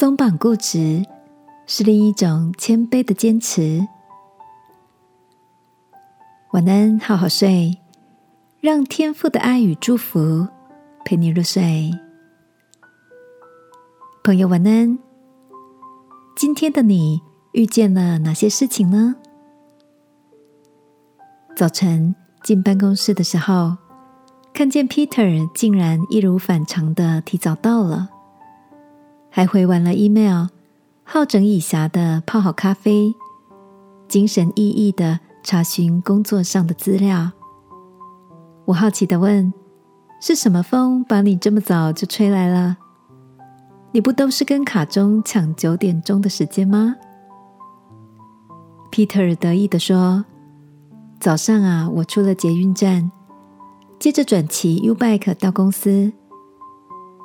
松绑固执是另一种谦卑的坚持。晚安，好好睡，让天父的爱与祝福陪你入睡。朋友，晚安。今天的你遇见了哪些事情呢？早晨进办公室的时候，看见 Peter 竟然一如反常的提早到了，还回完了 email，好整以暇的泡好咖啡，精神奕奕的。查询工作上的资料，我好奇的问：“是什么风把你这么早就吹来了？你不都是跟卡中抢九点钟的时间吗？”Peter 得意的说：“早上啊，我出了捷运站，接着转骑 U bike 到公司，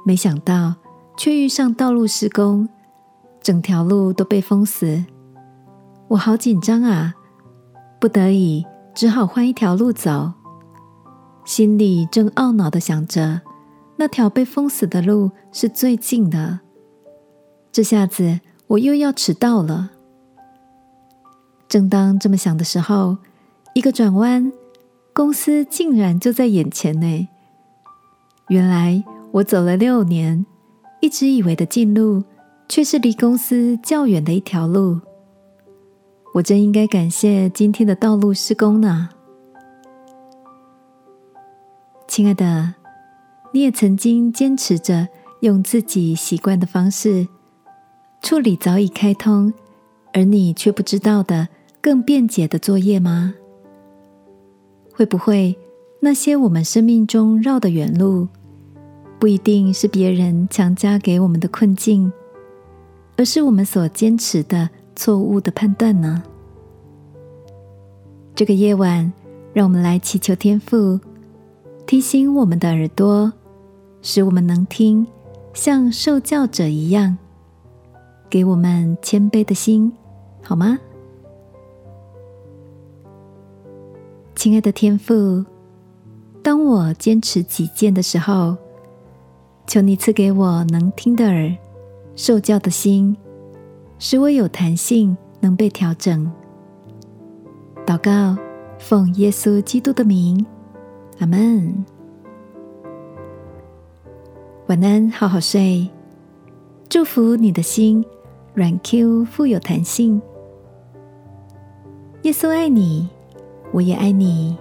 没想到却遇上道路施工，整条路都被封死，我好紧张啊！”不得已，只好换一条路走。心里正懊恼的想着，那条被封死的路是最近的。这下子我又要迟到了。正当这么想的时候，一个转弯，公司竟然就在眼前呢。原来我走了六年，一直以为的近路，却是离公司较远的一条路。我真应该感谢今天的道路施工呢，亲爱的，你也曾经坚持着用自己习惯的方式处理早已开通，而你却不知道的更便捷的作业吗？会不会那些我们生命中绕的远路，不一定是别人强加给我们的困境，而是我们所坚持的？错误的判断呢？这个夜晚，让我们来祈求天父提醒我们的耳朵，使我们能听，像受教者一样，给我们谦卑的心，好吗？亲爱的天父，当我坚持己见的时候，求你赐给我能听的耳，受教的心。使我有弹性，能被调整。祷告，奉耶稣基督的名，阿门。晚安，好好睡。祝福你的心软 Q，富有弹性。耶稣爱你，我也爱你。